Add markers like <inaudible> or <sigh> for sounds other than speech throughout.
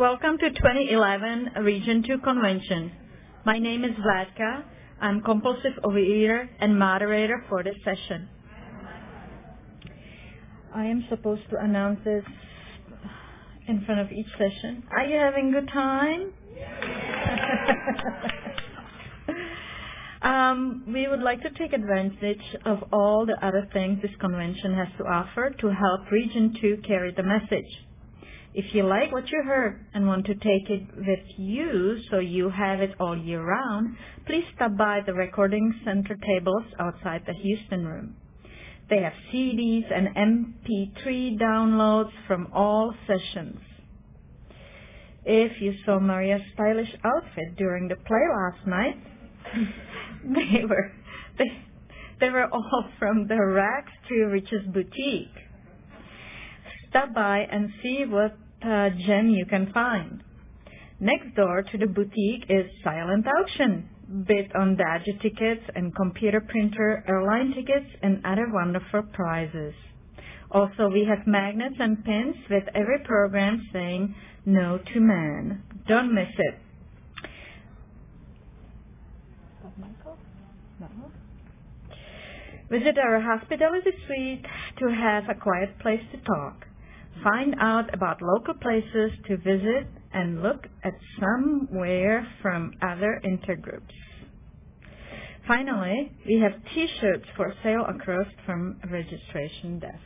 Welcome to 2011 Region 2 Convention. My name is Vladka. I'm compulsive overeater and moderator for this session. I am supposed to announce this in front of each session. Are you having a good time? um, we would like to take advantage of all the other things this convention has to offer to help Region 2 carry the message. If you like what you heard and want to take it with you so you have it all year round, please stop by the recording center tables outside the Houston room. They have CDs and MP3 downloads from all sessions. If you saw Maria's stylish outfit during the play last night, <laughs> they were they, they were all from the Rags to Riches boutique stop by and see what uh, gem you can find. Next door to the boutique is Silent Auction, bid on Dodger tickets and computer printer airline tickets and other wonderful prizes. Also, we have magnets and pins with every program saying no to man. Don't miss it. Visit our hospitality suite to have a quiet place to talk. Find out about local places to visit and look at somewhere from other intergroups. Finally, we have t-shirts for sale across from registration desk.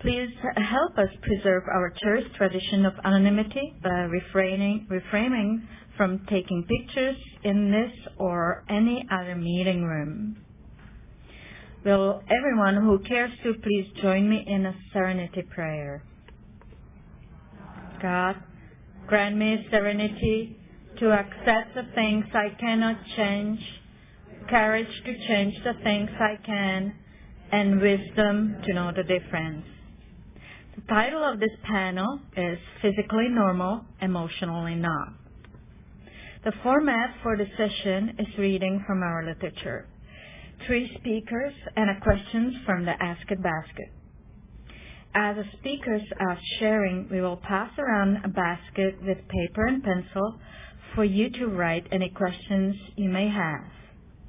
Please help us preserve our cherished tradition of anonymity by refraining, refraining from taking pictures in this or any other meeting room. Will everyone who cares to please join me in a serenity prayer? God, grant me serenity to accept the things I cannot change, courage to change the things I can, and wisdom to know the difference. The title of this panel is Physically Normal, Emotionally Not. The format for the session is reading from our literature three speakers and a questions from the Ask It basket. As the speakers are sharing, we will pass around a basket with paper and pencil for you to write any questions you may have.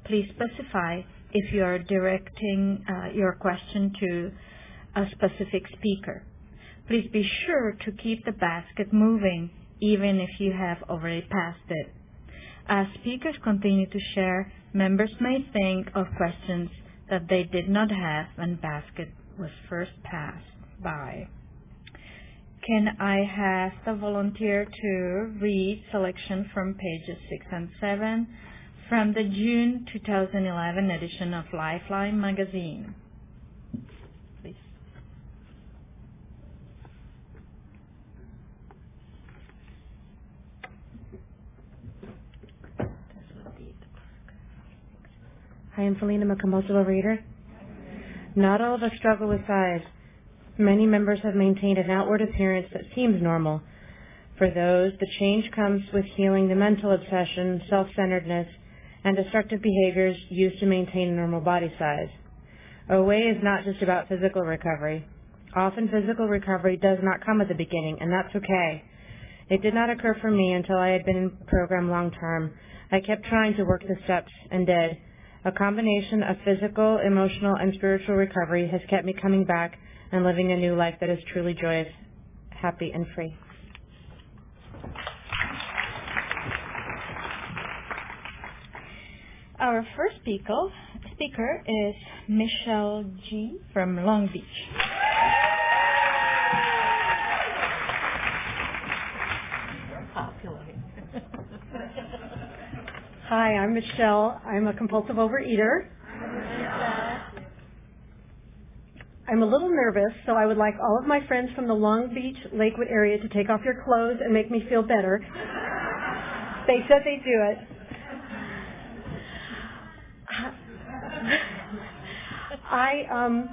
Please specify if you are directing uh, your question to a specific speaker. Please be sure to keep the basket moving even if you have already passed it. As speakers continue to share, members may think of questions that they did not have when basket was first passed by. Can I have the volunteer to read selection from pages 6 and 7 from the June 2011 edition of Lifeline magazine? I am Felina, I'm a compulsive overeater. Not all of us struggle with size. Many members have maintained an outward appearance that seems normal. For those, the change comes with healing the mental obsession, self-centeredness, and destructive behaviors used to maintain a normal body size. OA is not just about physical recovery. Often physical recovery does not come at the beginning, and that's okay. It did not occur for me until I had been in program long term. I kept trying to work the steps and did, a combination of physical, emotional, and spiritual recovery has kept me coming back and living a new life that is truly joyous, happy, and free. Our first speaker, speaker is Michelle G. from Long Beach. Hi, I'm Michelle. I'm a compulsive overeater. I'm a little nervous, so I would like all of my friends from the Long Beach, Lakewood area to take off your clothes and make me feel better. they said they'd do it. I um,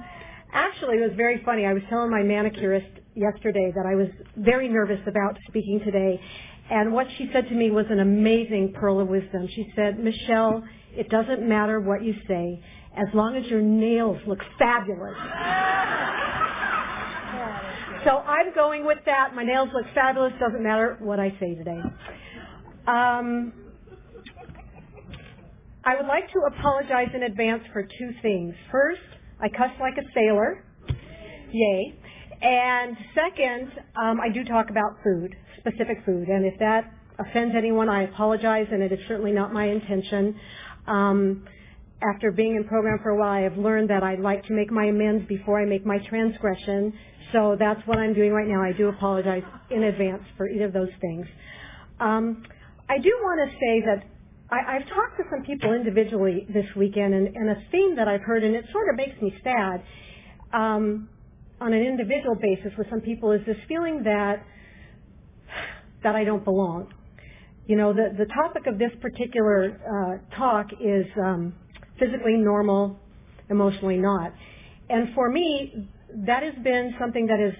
actually it was very funny. I was telling my manicurist yesterday that I was very nervous about speaking today, and what she said to me was an amazing pearl of wisdom. She said, Michelle, it doesn't matter what you say. as long as your nails look fabulous. <laughs> So I'm going with that. My nails look fabulous. Doesn't matter what I say today. Um, I would like to apologize in advance for two things. First, I cuss like a sailor. Yay. And second, um, I do talk about food, specific food. And if that offends anyone, I apologize, and it is certainly not my intention. Um, after being in program for a while, I have learned that I like to make my amends before I make my transgression. So that's what I'm doing right now. I do apologize in advance for either of those things. Um, I do want to say that I, I've talked to some people individually this weekend, and, and, a theme that I've heard, and it sort of makes me sad um, on an individual basis with some people, is this feeling that that I don't belong. You know, the the topic of this particular uh, talk is um, physically normal, emotionally not, and for me, that has been something that has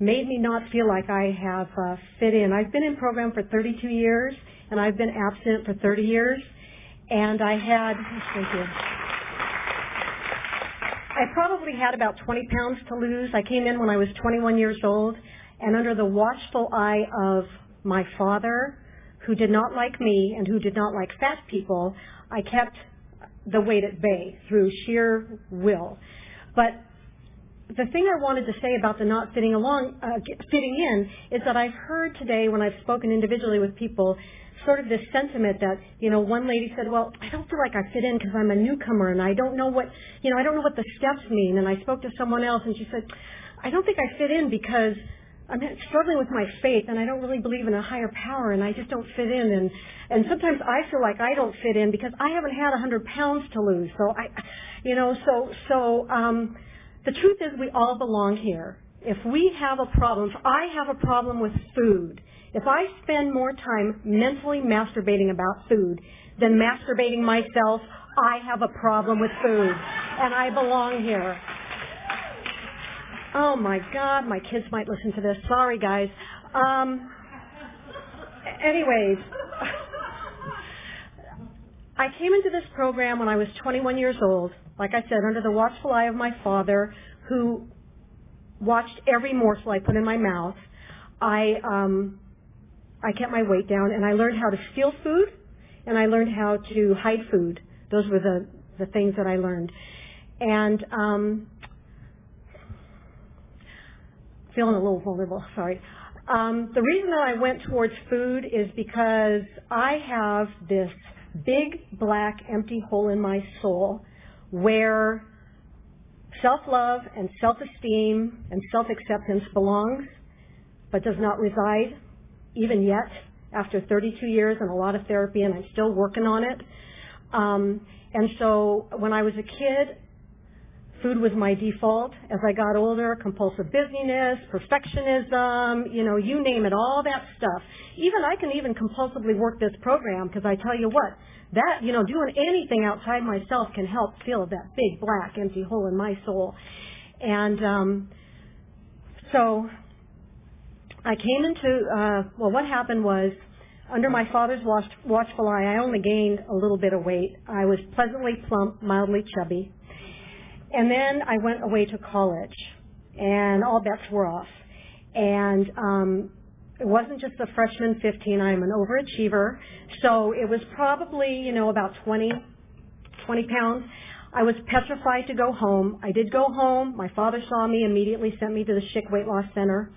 made me not feel like I have uh, fit in. I've been in program for 32 years and I've been absent for 30 years. And I had, thank you. I probably had about 20 pounds to lose. I came in when I was 21 years old, and under the watchful eye of my father, who did not like me and who did not like fat people, I kept the weight at bay through sheer will. But the thing I wanted to say about the not fitting along, uh, fitting in, is that I've heard today when I've spoken individually with people sort of this sentiment that, you know, one lady said, well, I don't feel like I fit in because I'm a newcomer and I don't know what, you know, I don't know what the steps mean. And I spoke to someone else and she said, I don't think I fit in because I'm struggling with my faith and I don't really believe in a higher power and I just don't fit in and and sometimes I feel like I don't fit in because I haven't had a hundred pounds to lose. So I you know, so so um the truth is we all belong here. If we have a problem, if I have a problem with food, if I spend more time mentally masturbating about food than masturbating myself, I have a problem with food. And I belong here. Oh my God, my kids might listen to this. Sorry, guys. Um, anyways, I came into this program when I was 21 years old, like I said, under the watchful eye of my father, who watched every morsel I put in my mouth. I um, I kept my weight down and I learned how to steal food and I learned how to hide food. Those were the, the things that I learned. And um, feeling a little vulnerable, sorry. Um, the reason that I went towards food is because I have this big black empty hole in my soul where self-love and self-esteem and self-acceptance belongs but does not reside even yet after 32 years and a lot of therapy, and I'm still working on it. Um, and so when I was a kid, food was my default. As I got older, compulsive busyness, perfectionism, you know, you name it, all that stuff. Even I can even compulsively work this program because I tell you what, that, you know, doing anything outside myself can help fill that big black empty hole in my soul. And um, so I came into, uh, well, what happened was, under my father's watch, watchful eye, I only gained a little bit of weight. I was pleasantly plump, mildly chubby. And then I went away to college, and all bets were off. And um, it wasn't just a freshman 15. I'm an overachiever. So it was probably, you know, about 20, 20 pounds. I was petrified to go home. I did go home. My father saw me, immediately sent me to the Schick Weight Loss Center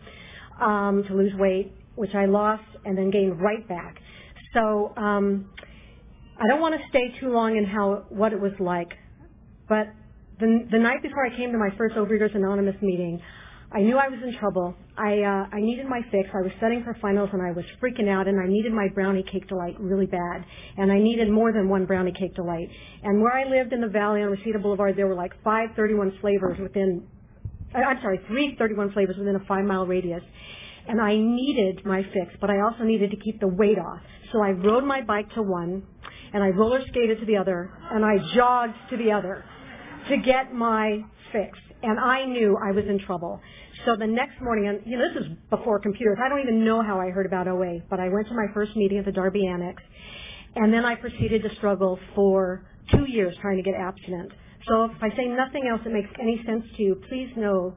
um, to lose weight, which I lost and then gained right back. So um, I don't want to stay too long in how what it was like, but the, the night before I came to my first Overeaters Anonymous meeting, I knew I was in trouble. I uh, I needed my fix. I was studying for finals and I was freaking out, and I needed my brownie cake delight really bad, and I needed more than one brownie cake delight. And where I lived in the valley on Reseda Boulevard, there were like five 31 flavors within Uh, I'm sorry, three 31 flavors within a five mile radius. And I needed my fix, but I also needed to keep the weight off. So I rode my bike to one, and I roller skated to the other, and I jogged to the other to get my fix. And I knew I was in trouble. So the next morning, and you know, this is before computers. I don't even know how I heard about OA, but I went to my first meeting at the Darby Annex, and then I proceeded to struggle for two years trying to get abstinent. So if I say nothing else that makes any sense to you, please know,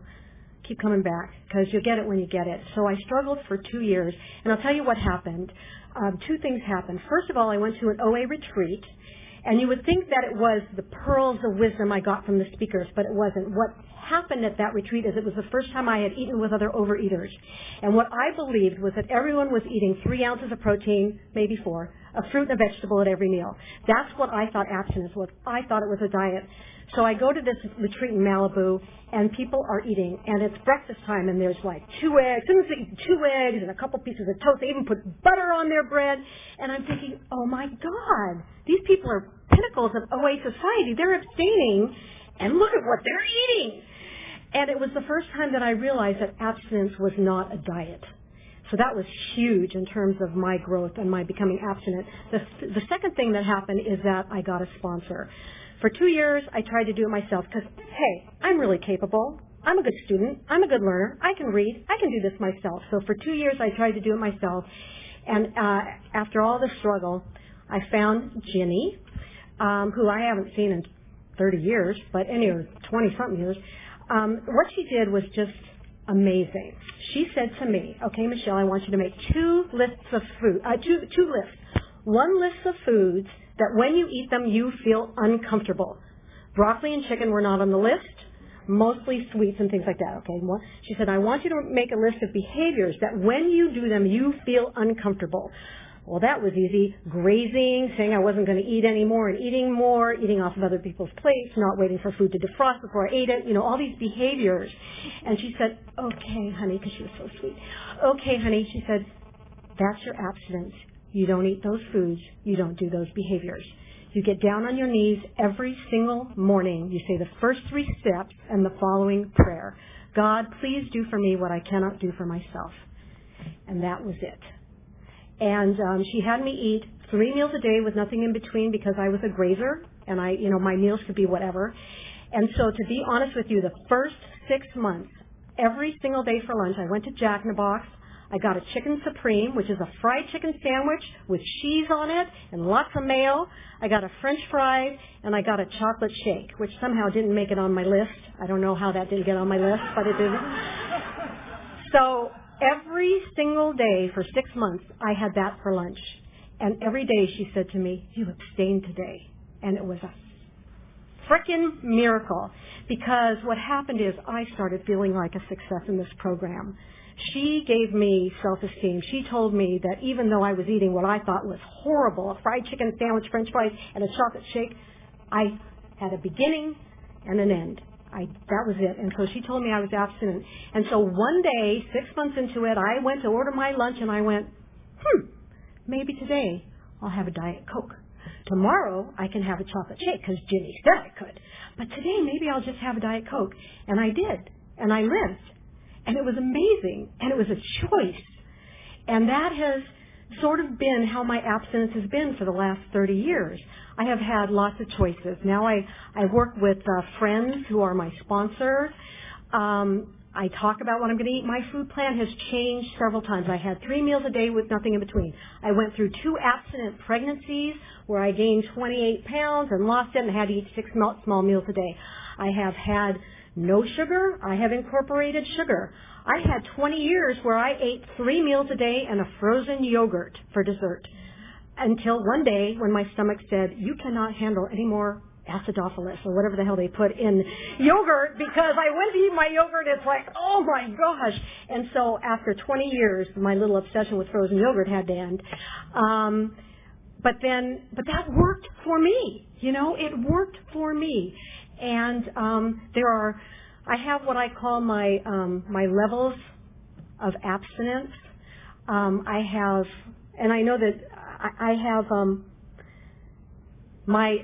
keep coming back because you'll get it when you get it. So I struggled for two years, and I'll tell you what happened. Um, two things happened. First of all, I went to an OA retreat, and you would think that it was the pearls of wisdom I got from the speakers, but it wasn't. What happened at that retreat is it was the first time I had eaten with other overeaters. And what I believed was that everyone was eating three ounces of protein, maybe four, a fruit and a vegetable at every meal. That's what I thought abstinence was. I thought it was a diet. So I go to this retreat in Malibu, and people are eating, and it's breakfast time, and there's like two eggs, and two eggs, and a couple pieces of toast. They even put butter on their bread, and I'm thinking, oh my God, these people are pinnacles of OA society. They're abstaining, and look at what they're eating. And it was the first time that I realized that abstinence was not a diet. So that was huge in terms of my growth and my becoming abstinent. The, the second thing that happened is that I got a sponsor. For two years, I tried to do it myself because, hey, I'm really capable. I'm a good student. I'm a good learner. I can read. I can do this myself. So for two years, I tried to do it myself. And uh, after all the struggle, I found Ginny, um, who I haven't seen in 30 years, but anyway, 20 something years. Um, what she did was just amazing. She said to me, "Okay, Michelle, I want you to make two lists of food, uh, two two lists. One list of foods that when you eat them you feel uncomfortable. Broccoli and chicken were not on the list. Mostly sweets and things like that. Okay. She said, I want you to make a list of behaviors that when you do them you feel uncomfortable. Well, that was easy. Grazing, saying I wasn't going to eat anymore and eating more, eating off of other people's plates, not waiting for food to defrost before I ate it, you know, all these behaviors. And she said, okay, honey, because she was so sweet. Okay, honey, she said, that's your abstinence. You don't eat those foods. You don't do those behaviors. You get down on your knees every single morning. You say the first three steps and the following prayer. God, please do for me what I cannot do for myself. And that was it. And um, she had me eat three meals a day with nothing in between because I was a grazer and I, you know, my meals could be whatever. And so to be honest with you, the first six months, every single day for lunch, I went to Jack in the Box. I got a chicken supreme, which is a fried chicken sandwich with cheese on it and lots of mayo. I got a french fry and I got a chocolate shake, which somehow didn't make it on my list. I don't know how that didn't get on my list, but it didn't. So Every single day for six months, I had that for lunch. And every day she said to me, you abstained today. And it was a frickin' miracle because what happened is I started feeling like a success in this program. She gave me self-esteem. She told me that even though I was eating what I thought was horrible, a fried chicken sandwich, french fries, and a chocolate shake, I had a beginning and an end. I, that was it. And so she told me I was abstinent. And so one day, six months into it, I went to order my lunch and I went, hmm, maybe today I'll have a Diet Coke. Tomorrow I can have a chocolate shake because Ginny said I could. But today maybe I'll just have a Diet Coke. And I did. And I lived. And it was amazing. And it was a choice. And that has sort of been how my abstinence has been for the last 30 years. I have had lots of choices. Now I, I work with uh, friends who are my sponsors. Um, I talk about what I'm going to eat. My food plan has changed several times. I had three meals a day with nothing in between. I went through two abstinent pregnancies where I gained 28 pounds and lost it and had to eat six small meals a day. I have had no sugar. I have incorporated sugar. I had 20 years where I ate three meals a day and a frozen yogurt for dessert until one day when my stomach said, you cannot handle any more acidophilus or whatever the hell they put in yogurt because I went to eat my yogurt. It's like, oh my gosh. And so after 20 years, my little obsession with frozen yogurt had to end. Um, but then, but that worked for me. You know, it worked for me. And um, there are, I have what I call my um, my levels of abstinence. Um, I have, and I know that I, I have um, my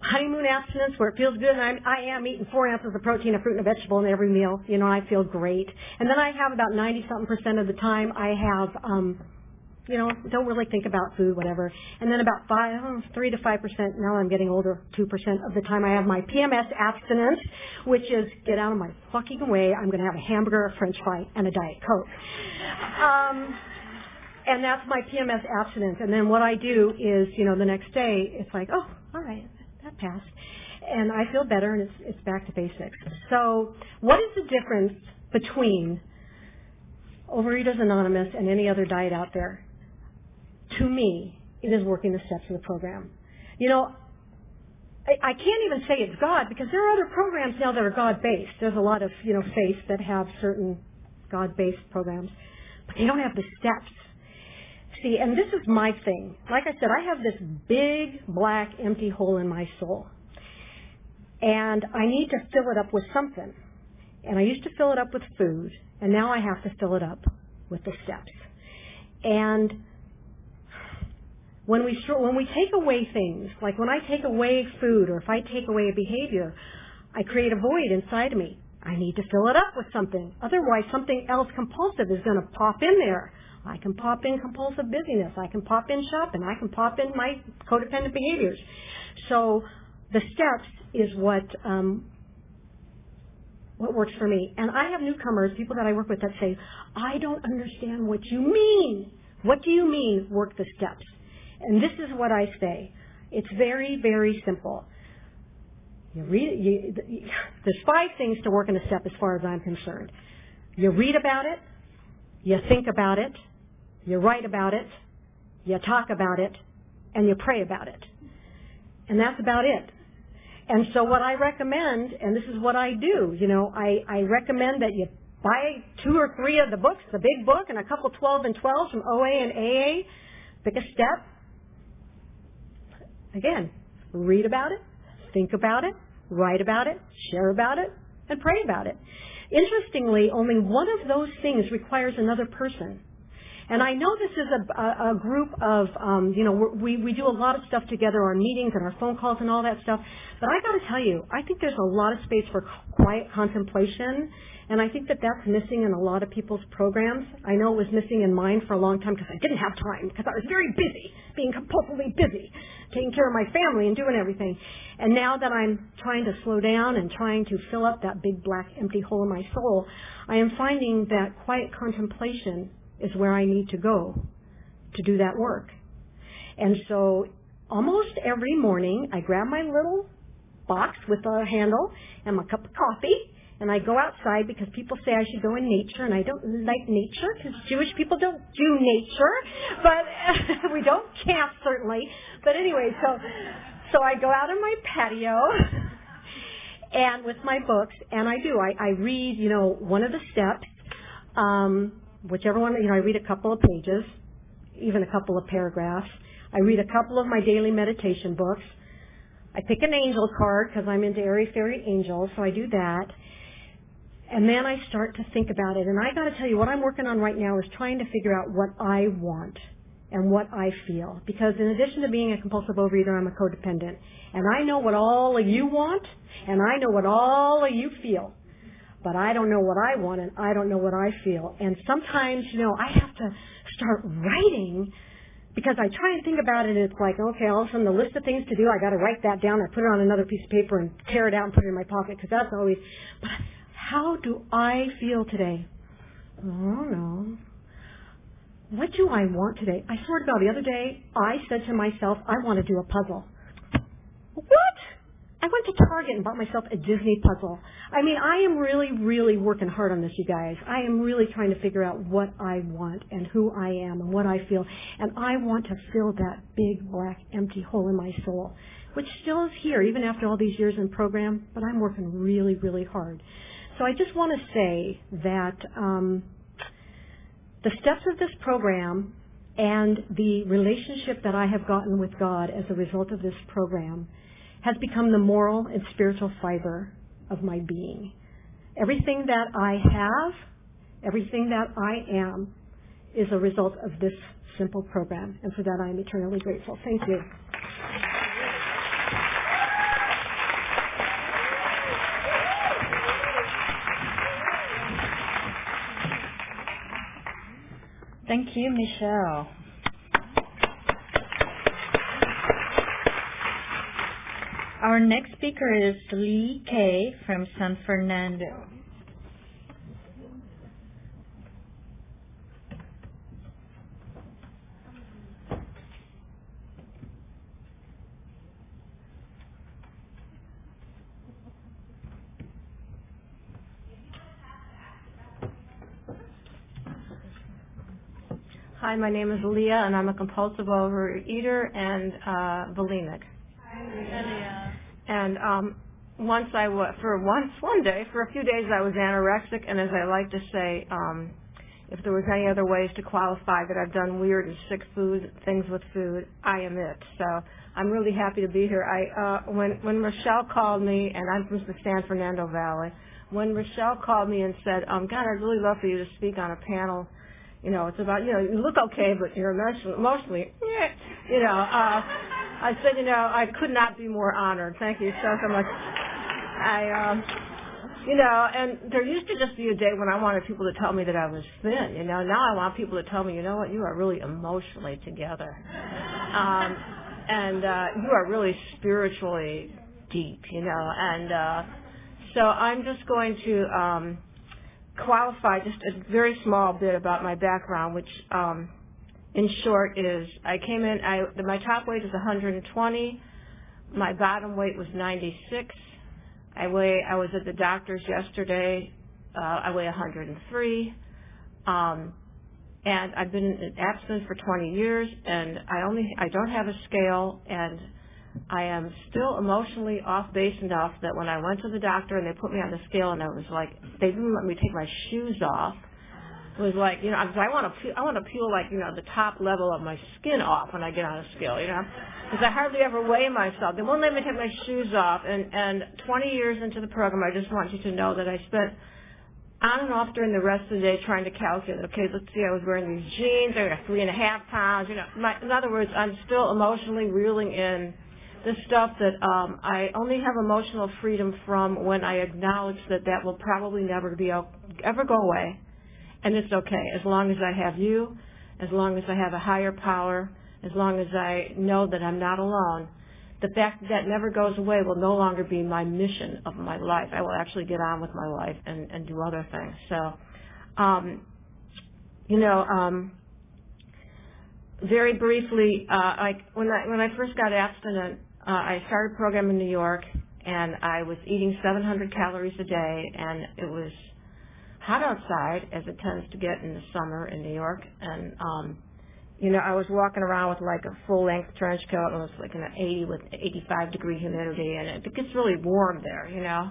honeymoon abstinence where it feels good and I'm, I am eating four ounces of protein, a fruit and a vegetable in every meal. You know, I feel great. And then I have about 90 something percent of the time I have, um, you know, don't really think about food, whatever. And then about five, oh, three to five percent, now I'm getting older, two percent of the time I have my PMS abstinence, which is get out of my fucking way. I'm going to have a hamburger, a french fry, and a Diet Coke. Um, and that's my PMS abstinence. And then what I do is, you know, the next day, it's like, oh, all right, that passed. and I feel better, and it's it's back to basics. So, what is the difference between Overeaters Anonymous and any other diet out there? To me, it is working the steps of the program. You know, I, I can't even say it's God because there are other programs now that are God-based. There's a lot of you know faiths that have certain God-based programs, but they don't have the steps. See, and this is my thing. Like I said, I have this big black empty hole in my soul. And I need to fill it up with something. And I used to fill it up with food, and now I have to fill it up with the steps. And when we when we take away things, like when I take away food or if I take away a behavior, I create a void inside of me. I need to fill it up with something. Otherwise, something else compulsive is going to pop in there. I can pop in compulsive busyness. I can pop in shopping. I can pop in my codependent behaviors. So the steps is what um, what works for me. And I have newcomers, people that I work with that say, I don't understand what you mean. What do you mean work the steps? And this is what I say. It's very, very simple. You read, you, there's five things to work in a step as far as I'm concerned. You read about it, you think about it, you write about it, you talk about it, and you pray about it. And that's about it. And so what I recommend, and this is what I do, you know, I, I recommend that you buy two or three of the books, the big book, and a couple 12 and 12s from OA and AA. Pick a step. Again, read about it, think about it, write about it, share about it, and pray about it. Interestingly, only one of those things requires another person. And I know this is a, a, a group of, um, you know, we, we do a lot of stuff together, our meetings and our phone calls and all that stuff. But I got to tell you, I think there's a lot of space for quiet contemplation. And I think that that's missing in a lot of people's programs. I know it was missing in mine for a long time because I didn't have time because I was very busy, being compulsively busy, taking care of my family and doing everything. And now that I'm trying to slow down and trying to fill up that big black empty hole in my soul, I am finding that quiet contemplation is where I need to go to do that work. And so almost every morning I grab my little box with a handle and my cup of coffee and I go outside because people say I should go in nature and I don't like nature because Jewish people don't do nature, but <laughs> we don't camp certainly. But anyway, so so I go out on my patio <laughs> and with my books and I do I, I read you know one of the steps um, whichever one, you know, I read a couple of pages, even a couple of paragraphs. I read a couple of my daily meditation books. I pick an angel card because I'm into airy fairy angels, so I do that. And then I start to think about it. And I got to tell you, what I'm working on right now is trying to figure out what I want and what I feel. Because in addition to being a compulsive overeater, I'm a codependent. And I know what all of you want, and I know what all of you feel but I don't know what I want and I don't know what I feel. And sometimes, you know, I have to start writing because I try and think about it. And it's like, okay, all of a sudden the list of things to do, I got to write that down. I put it on another piece of paper and tear it out and put it in my pocket because that's always. But how do I feel today? I don't know. What do I want today? I swear to God, the other day I said to myself, I want to do a puzzle. What? I went to Target and bought myself a Disney puzzle. I mean, I am really, really working hard on this, you guys. I am really trying to figure out what I want and who I am and what I feel. And I want to fill that big, black, empty hole in my soul, which still is here even after all these years in program, but I'm working really, really hard. So I just want to say that um, the steps of this program and the relationship that I have gotten with God as a result of this program has become the moral and spiritual fiber of my being. Everything that I have, everything that I am, is a result of this simple program, and for that I am eternally grateful. Thank you. Thank you, Michelle. Our next speaker is Leah K. from San Fernando. Hi, my name is Leah, and I'm a compulsive overeater and uh, bulimic. Hi, Leah. And um, once I was for once <laughs> one day for a few days I was anorexic, and as I like to say, um, if there was any other ways to qualify that I've done weird and sick food things with food, I am it. So I'm really happy to be here. I uh, when when Rochelle called me, and I'm from the San Fernando Valley. When Rochelle called me and said, um, "God, I'd really love for you to speak on a panel," you know, it's about you know you look okay, but you're emotionally, you know. Uh, I said, you know, I could not be more honored. Thank you so so much. I. Um, you know, and there used to just be a day when I wanted people to tell me that I was thin. You know, now I want people to tell me, you know what, you are really emotionally together, um, and uh, you are really spiritually deep. You know, and uh, so I'm just going to um, qualify just a very small bit about my background, which. Um, in short is I came in I my top weight is 120 my bottom weight was 96 I weigh. I was at the doctor's yesterday. Uh, I weigh 103. Um, and I've been abstinent for 20 years, and I only I don't have a scale, and I am still emotionally off base enough that when I went to the doctor and they put me on the scale, and I was like, they didn't let me take my shoes off It was like, you know, because I want to, peel, I want to peel like, you know, the top level of my skin off when I get on a scale, you know, because I hardly ever weigh myself. They won't let me take my shoes off. And and 20 years into the program, I just want you to know that I spent on and off during the rest of the day trying to calculate. Okay, let's see, I was wearing these jeans. I got three and a half pounds. You know, my, in other words, I'm still emotionally reeling in the stuff that um, I only have emotional freedom from when I acknowledge that that will probably never be ever go away and it's okay as long as I have you, as long as I have a higher power, as long as I know that I'm not alone. The fact that that never goes away will no longer be my mission of my life. I will actually get on with my life and, and do other things. So, um, you know, um, very briefly, uh, like when I when I first got abstinent, uh, I started a program in New York, and I was eating 700 calories a day, and it was hot outside as it tends to get in the summer in New York and um you know, I was walking around with like a full length trench coat and it was like an 80 with 85 degree humidity and it gets really warm there, you know.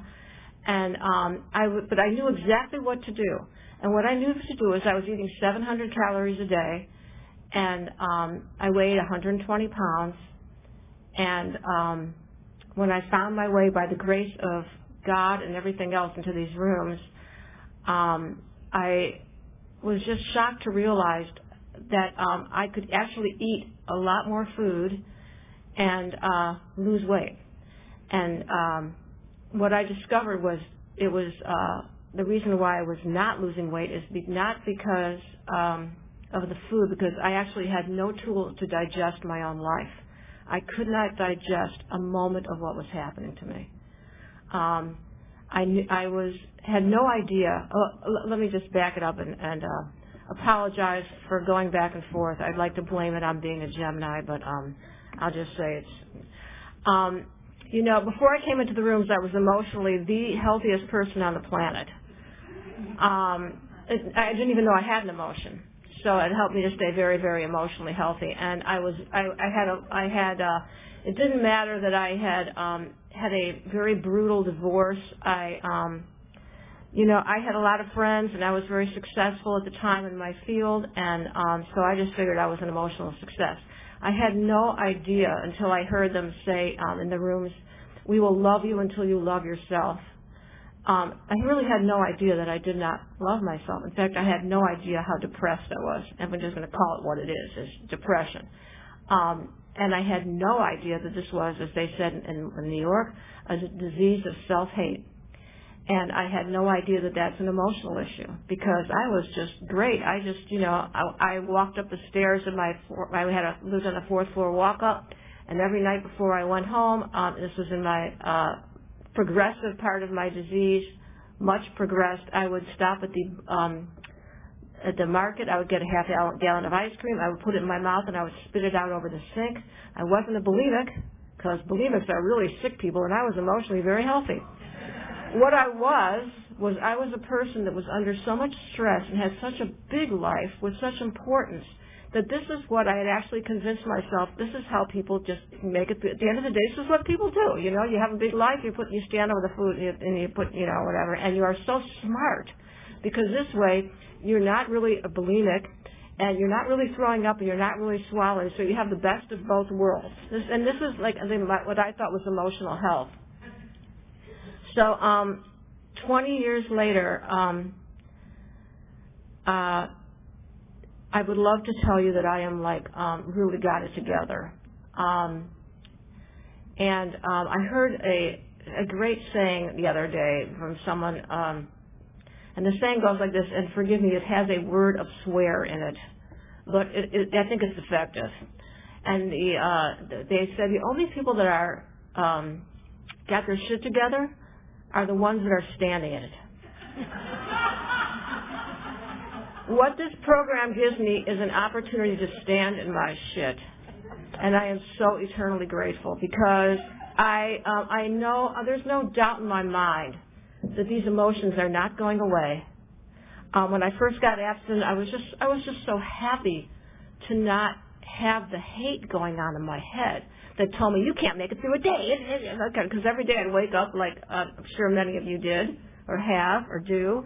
And um I but I knew exactly what to do. And what I knew to do is I was eating 700 calories a day and um I weighed 120 pounds and um when I found my way by the grace of God and everything else into these rooms, um, I was just shocked to realize that um, I could actually eat a lot more food and uh, lose weight. And um, what I discovered was it was uh, the reason why I was not losing weight is be- not because um, of the food, because I actually had no tools to digest my own life. I could not digest a moment of what was happening to me. Um, I knew, I was had no idea. Uh, let me just back it up and, and uh, apologize for going back and forth. I'd like to blame it on being a Gemini, but um, I'll just say it's. Um, you know, before I came into the rooms, I was emotionally the healthiest person on the planet. Um, I didn't even know I had an emotion, so it helped me to stay very, very emotionally healthy. And I was, I, I had a, I had. A, it didn't matter that I had um, had a very brutal divorce. I, um, you know, I had a lot of friends and I was very successful at the time in my field, and um, so I just figured I was an emotional success. I had no idea until I heard them say um, in the rooms, "We will love you until you love yourself." Um, I really had no idea that I did not love myself. In fact, I had no idea how depressed I was. We're just going to call it what it is, is depression. Um, and I had no idea that this was, as they said in, in New York, a disease of self-hate. And I had no idea that that's an emotional issue because I was just great. I just, you know, I, I walked up the stairs in my, I had a, lived on a fourth floor walk up, and every night before I went home, um, this was in my uh, progressive part of my disease, much progressed, I would stop at the um, at the market. I would get a half gallon of ice cream. I would put it in my mouth and I would spit it out over the sink. I wasn't a bulimic because bulimics are really sick people and I was emotionally very healthy. What I was, was I was a person that was under so much stress and had such a big life with such importance that this is what I had actually convinced myself. This is how people just make it. At the end of the day, this is what people do. You know, you have a big life, you put, you stand over the food, and you, put, you know, whatever, and you are so smart because this way you're not really a bulimic, and you're not really throwing up, and you're not really swallowing. So you have the best of both worlds. This, and this is like what I thought was emotional health. So, um, 20 years later. Um, uh, I would love to tell you that I am like um, really got it together. Um, and um, I heard a a great saying the other day from someone, um, and the saying goes like this. And forgive me, it has a word of swear in it, but it, it, I think it's effective. And the uh, they said the only people that are um, got their shit together are the ones that are standing in it. <laughs> What this program gives me is an opportunity to stand in my shit. And I am so eternally grateful because I, um, I know uh, there's no doubt in my mind that these emotions are not going away. Um, when I first got abstinent, I was just, I was just so happy to not have the hate going on in my head that told me you can't make it through a day. <laughs> Because every day I'd wake up like uh, I'm sure many of you did or have or do,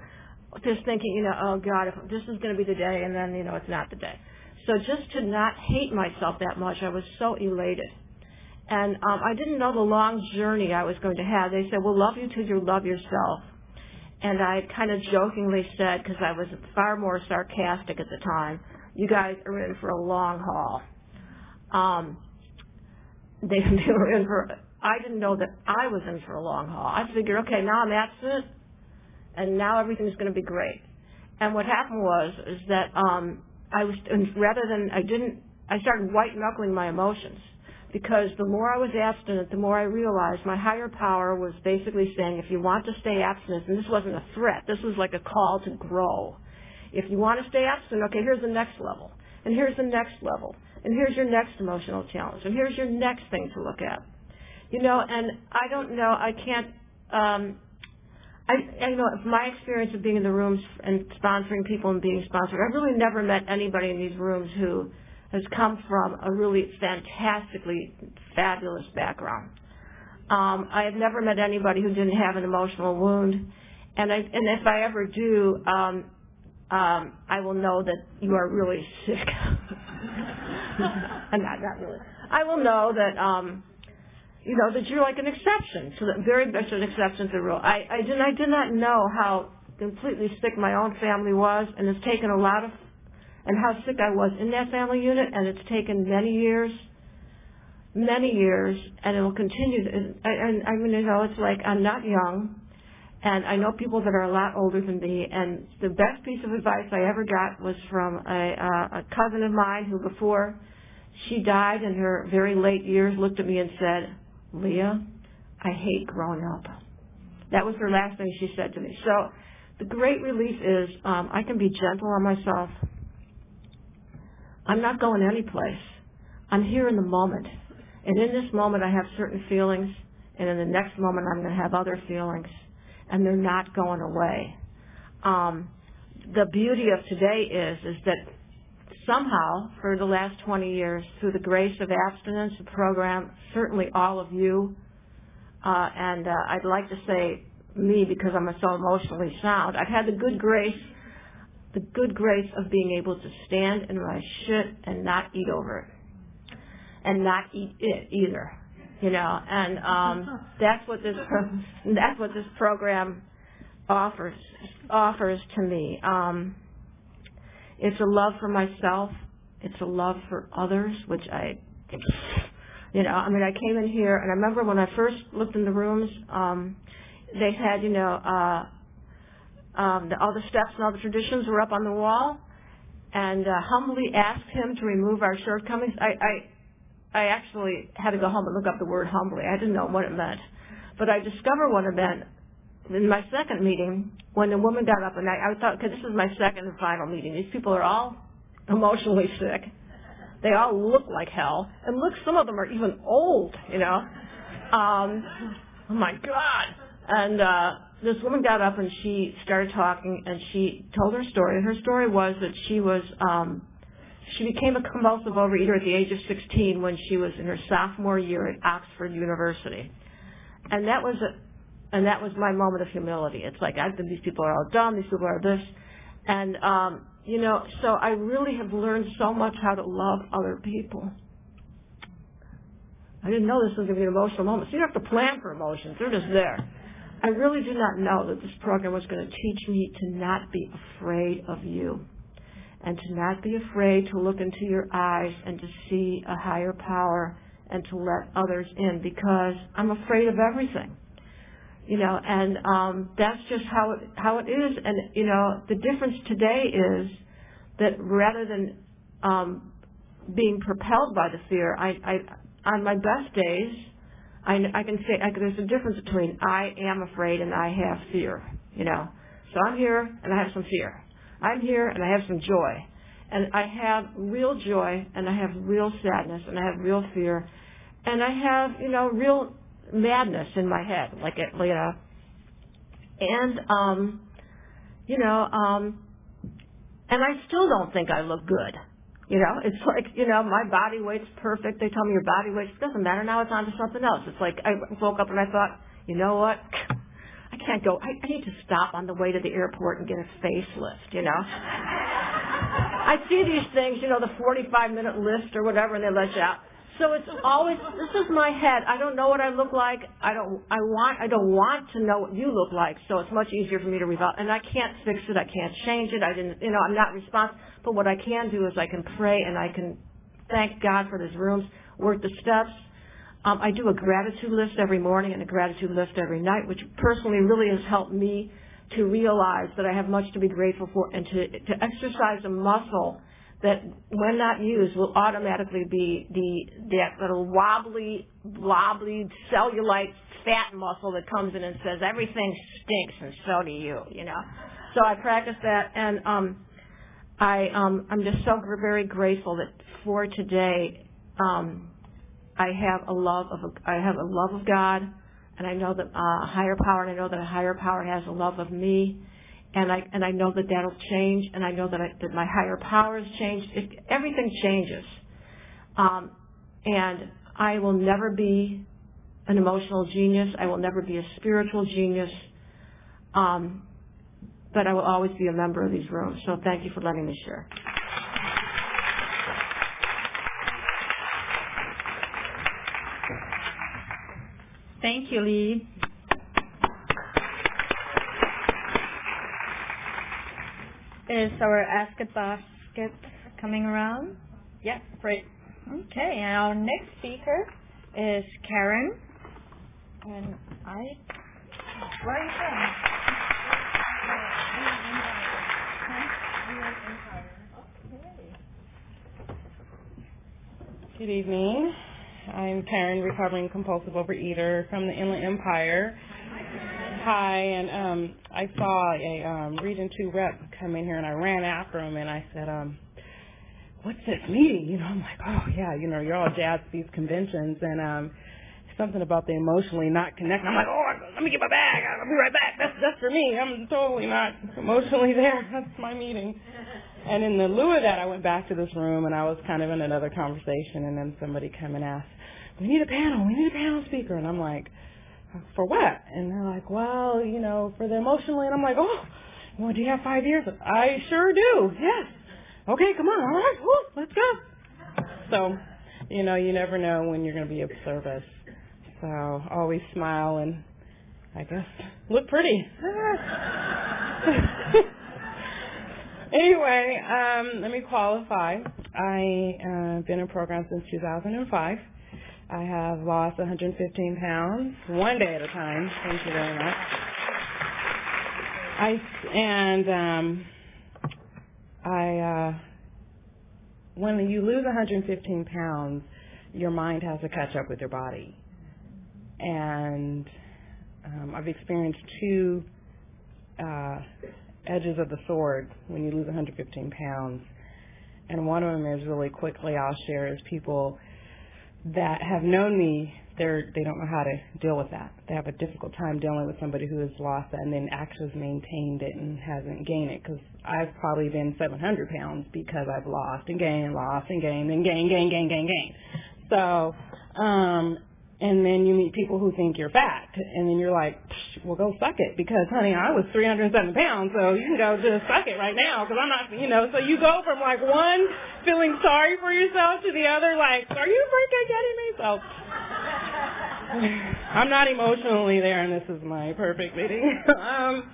just thinking, you know, oh God, if this is going to be the day, and then you know it's not the day. So just to not hate myself that much, I was so elated. And um, I didn't know the long journey I was going to have. They said, "We'll love you till you love yourself." And I kind of jokingly said, because I was far more sarcastic at the time, "You guys are in for a long haul." Um, they, <laughs> they were in for. I didn't know that I was in for a long haul. I figured, okay, now I'm abstinent and now everything's going to be great. And what happened was is that um, I was rather than I didn't I started white knuckling my emotions because the more I was abstinent, the more I realized my higher power was basically saying, if you want to stay abstinent, and this wasn't a threat, this was like a call to grow. If you want to stay abstinent, okay, here's the next level, and here's the next level, and here's your next emotional challenge, and here's your next thing to look at. You know, and I don't know, I can't um, I, I know from my experience of being in the rooms and sponsoring people and being sponsored, I've really never met anybody in these rooms who has come from a really fantastically fabulous background. Um, I have never met anybody who didn't have an emotional wound, and I, and if I ever do, um, um, I will know that you are really sick. <laughs> I'm not, not really. I will know that um, you know, that you're like an exception to the very much an exception to the rule. I, I did I did not know how completely sick my own family was, and it's taken a lot of, and how sick I was in that family unit, and it's taken many years, many years, and it will continue. To, and, and I mean, you know, it's like I'm not young, and I know people that are a lot older than me, and the best piece of advice I ever got was from a, uh, a cousin of mine who, before she died in her very late years, looked at me and said, Leah, I hate growing up. That was her last thing she said to me. So the great relief is um, I can be gentle on myself. I'm not going anyplace. I'm here in the moment. And in this moment, I have certain feelings, and in the next moment, I'm going to have other feelings, and they're not going away. Um, the beauty of today is is that somehow, for the last 20 years, through the grace of abstinence the program, certainly all of you, uh, and uh, I'd like to say me because I'm so emotionally sound, I've had the good grace, the good grace of being able to stand in my shit and not eat over it, and not eat it either, you know, and um, <laughs> that's what this that's what this program offers offers to me. Um, it's a love for myself. It's a love for others, which I, you know, I mean, I came in here and I remember when I first looked in the rooms, um, they had, you know, uh, um, the, all the steps and all the traditions were up on the wall, and uh, humbly asked him to remove our shortcomings. I, I, I actually had to go home and look up the word humbly. I didn't know what it meant, but I discovered what it meant in my second meeting, when the woman got up and I, I thought, okay, this is my second and final meeting. These people are all emotionally sick. They all look like hell, and look, some of them are even old. You know, um, oh my God! And uh, this woman got up and she started talking, and she told her story. And her story was that she was um, she became a compulsive overeater at the age of 16 when she was in her sophomore year at Oxford University. And that was a, and that was my moment of humility. It's like, I think these people are all dumb, these people are this. And, um, you know, so I really have learned so much how to love other people. I didn't know this was going to be an emotional moment. So you don't have to plan for emotions. They're just there. I really did not know that this program was going to teach me to not be afraid of you and to not be afraid to look into your eyes and to see a higher power and to let others in because I'm afraid of everything. You know, and um, that's just how it how it is. And you know, the difference today is that rather than um, being propelled by the fear, I, I on my best days, I, I can say I, there's a difference between I am afraid and I have fear. You know, so I'm here and I have some fear. I'm here and I have some joy. And I have real joy and I have real sadness and I have real fear and I have, you know, real madness in my head, like it, you know. And, um, you know, um, and I still don't think I look good. You know, <laughs> it's like, you know, my body weight's perfect. They tell me your body weight doesn't matter. Now it's on to something else. It's like I woke up and I thought, you know what? <laughs> I can't go. I, I need to stop on the way to the airport and get a facelift, you know? <laughs> I see these things, you know, the 45 minute list or whatever, and they let you out. So it's always this is my head. I don't know what I look like. I don't I want I don't want to know what you look like. So it's much easier for me to revolve. And I can't fix it. I can't change it. I didn't you know I'm not responsible. But what I can do is I can pray and I can thank God for these rooms, work the steps. Um, I do a gratitude list every morning and a gratitude list every night, which personally really has helped me to realize that I have much to be grateful for and to to exercise a muscle that when not used will automatically be the that little wobbly, wobbly cellulite fat muscle that comes in and says everything stinks and so do you, you know. So I practice that and um I um I'm just so very grateful that for today um I have a love of I have a love of God and I know that uh, a higher power and I know that a higher power has a love of me and I and I know that that'll change, and I know that I, that my higher powers change. It, everything changes, um, and I will never be an emotional genius. I will never be a spiritual genius, um, but I will always be a member of these rooms. So thank you for letting me share. Thank you, Lee. Is our Ask a basket coming around? Yeah, great. Okay, and our next speaker is Karen. And I, where are you from? Good evening. I'm Karen, recovering compulsive overeater from the Inland Empire. Hi, and um, I saw a um, Region 2 rep come in here, and I ran after him, and I said, um, what's this meeting? You know, I'm like, oh, yeah, you know, you're all jazzed at these conventions, and um, something about the emotionally not connected. I'm like, oh, let me get my bag. I'll be right back. That's, that's for me. I'm totally not emotionally there. <laughs> That's my meeting. And in the lieu of that, I went back to this room, and I was kind of in another conversation, and then somebody came and asked, we need a panel. We need a panel speaker. And I'm like, for what? And they're like, well, you know, for the emotionally. And I'm like, oh, well, do you have five years? I sure do. Yes. Okay, come on. All right. Woo, let's go. So, you know, you never know when you're going to be of service. So always smile and I guess look pretty. <laughs> anyway, um, let me qualify. I uh, been in program since 2005. I have lost 115 pounds one day at a time. Thank you very much. I and um, I uh, when you lose 115 pounds, your mind has to catch up with your body, and um, I've experienced two uh, edges of the sword when you lose 115 pounds, and one of them is really quickly I'll share is people that have known me they're they don't know how to deal with that. They have a difficult time dealing with somebody who has lost that and then actually has maintained it and hasn't gained it. Because I've probably been 700 pounds because I've lost and gained, lost and gained, and gained, gained, gained, gained, gained. So, um, and then you meet people who think you're fat, and then you're like, well, go suck it, because honey, I was 307 pounds, so you can go just suck it right now, because I'm not, you know. So you go from like one feeling sorry for yourself to the other, like, are you freaking kidding me? So <sighs> I'm not emotionally there, and this is my perfect meeting. <laughs> um,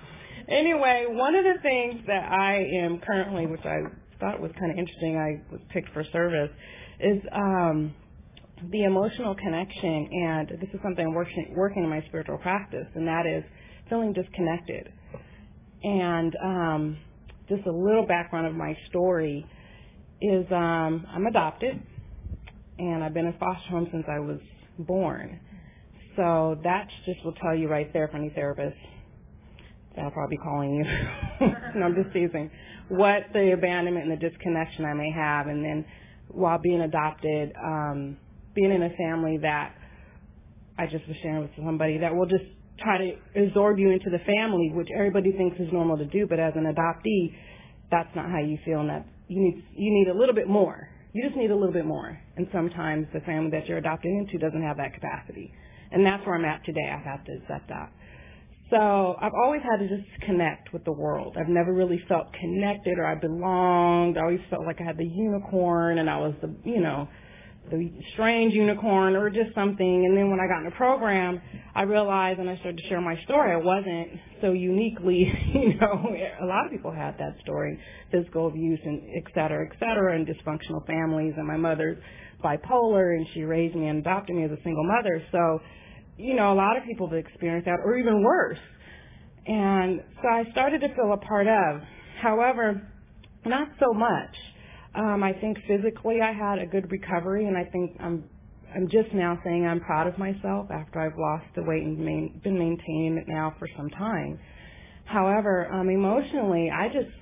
anyway, one of the things that I am currently, which I thought was kind of interesting, I was picked for service, is um, the emotional connection, and this is something I'm working, working in my spiritual practice, and that is feeling disconnected. And um, just a little background of my story is um, I'm adopted, and I've been in foster home since I was born. So that just will tell you right there for any therapist that'll probably be calling you. <laughs> no, I'm just teasing. What the abandonment and the disconnection I may have, and then while being adopted, um, being in a family that I just was sharing with somebody that will just try to absorb you into the family, which everybody thinks is normal to do, but as an adoptee, that's not how you feel, and that you need you need a little bit more. You just need a little bit more, and sometimes the family that you're adopting into doesn't have that capacity, and that's where I'm at today. I have to accept that. So I've always had to just connect with the world. I've never really felt connected or I belonged. I always felt like I had the unicorn and I was the, you know, the strange unicorn or just something. And then when I got in the program, I realized and I started to share my story. I wasn't so uniquely, <laughs> you know, a lot of people had that story, physical abuse and et cetera, et cetera, and dysfunctional families. And my mother's bipolar and she raised me and adopted me as a single mother. So, you know, a lot of people have experienced that or even worse. And so I started to feel a part of. However, not so much um, I think physically I had a good recovery, and I think I'm I'm just now saying I'm proud of myself after I've lost the weight and main, been maintaining it now for some time. However, um, emotionally, I just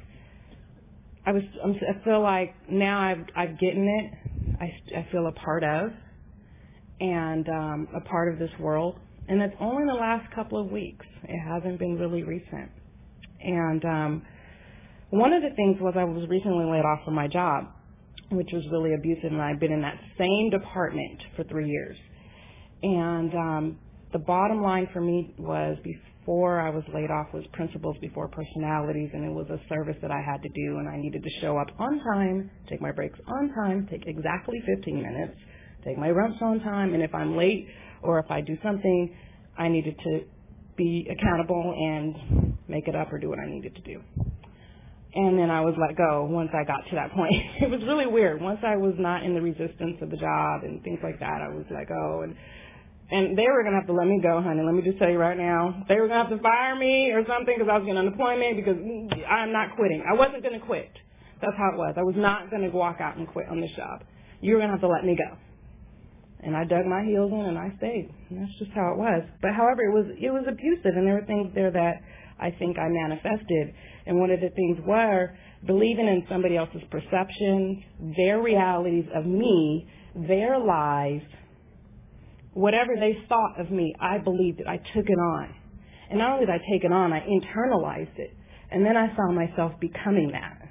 I was I'm, I feel like now I've I've gotten it. I I feel a part of, and um, a part of this world. And it's only the last couple of weeks. It hasn't been really recent. And um, one of the things was I was recently laid off from my job, which was really abusive, and I'd been in that same department for three years. And um, the bottom line for me was before I was laid off was principles before personalities, and it was a service that I had to do, and I needed to show up on time, take my breaks on time, take exactly 15 minutes, take my lunch on time, and if I'm late or if I do something, I needed to be accountable and make it up or do what I needed to do and then I was let go once I got to that point. <laughs> it was really weird. Once I was not in the resistance of the job and things like that, I was let go and and they were gonna have to let me go, honey. Let me just tell you right now, they were gonna have to fire me or something because I was getting unemployment because I'm not quitting. I wasn't gonna quit. That's how it was. I was not gonna walk out and quit on this job. You were gonna have to let me go. And I dug my heels in and I stayed. And that's just how it was. But however, it was it was abusive and there were things there that I think I manifested and one of the things were believing in somebody else's perceptions, their realities of me, their lies, whatever they thought of me, I believed it. I took it on. And not only did I take it on, I internalized it. And then I saw myself becoming that.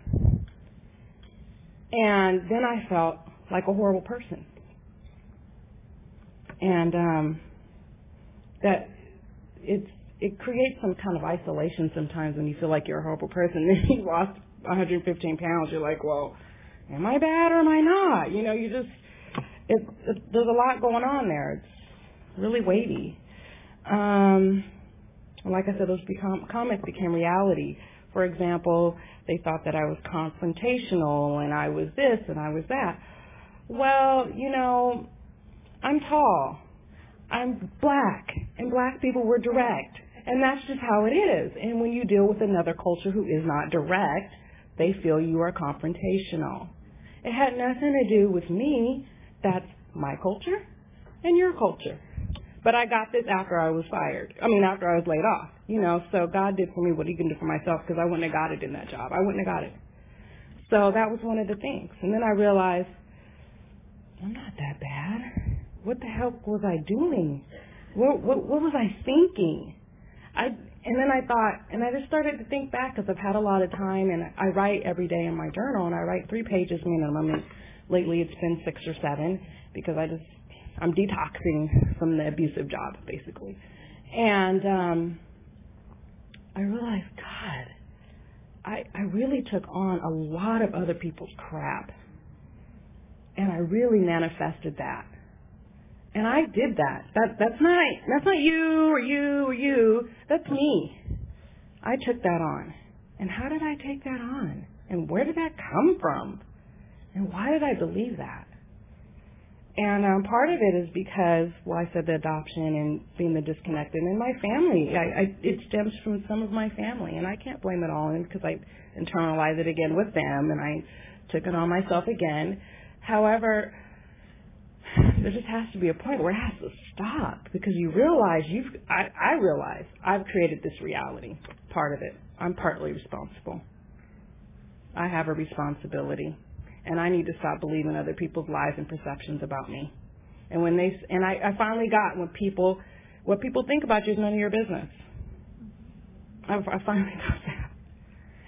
And then I felt like a horrible person. And um, that it's it creates some kind of isolation sometimes when you feel like you're a horrible person. <laughs> Then you lost 115 pounds. You're like, well, am I bad or am I not? You know, you just it, it there's a lot going on there. It's really weighty. Um, like I said, those become, comments became reality. For example, they thought that I was confrontational and I was this and I was that. Well, you know, I'm tall. I'm black, and black people were direct. And that's just how it is. And when you deal with another culture who is not direct, they feel you are confrontational. It had nothing to do with me. That's my culture and your culture. But I got this after I was fired. I mean, after I was laid off. You know, so God did for me what he can do for myself because I wouldn't have got it in that job. I wouldn't have got it. So that was one of the things. And then I realized, I'm not that bad. what the hell was I doing? What, what, what was I thinking? I, and then I thought, and I just started to think back because I've had a lot of time and I write every day in my journal and I write three pages minimum. And lately it's been six or seven because I just, I'm detoxing from the abusive job basically. And, um, I realized, God, I, I really took on a lot of other people's crap. And I really manifested that. And I did that. That that's not that's not you or you or you. That's me. I took that on. And how did I take that on? And where did that come from? And why did I believe that? And um, part of it is because, well, I said the adoption and being the disconnected, and my family. I, I, it stems from some of my family, and I can't blame it all on because I internalized it again with them, and I took it on myself again. However, there just has to be a point where it has to stop because you realize you've. I, I realize I've created this reality. Part of it, I'm partly responsible. I have a responsibility and I need to stop believing other people's lies and perceptions about me. And when they and I, I finally got when people what people think about you is none of your business. I, I finally <laughs> got that.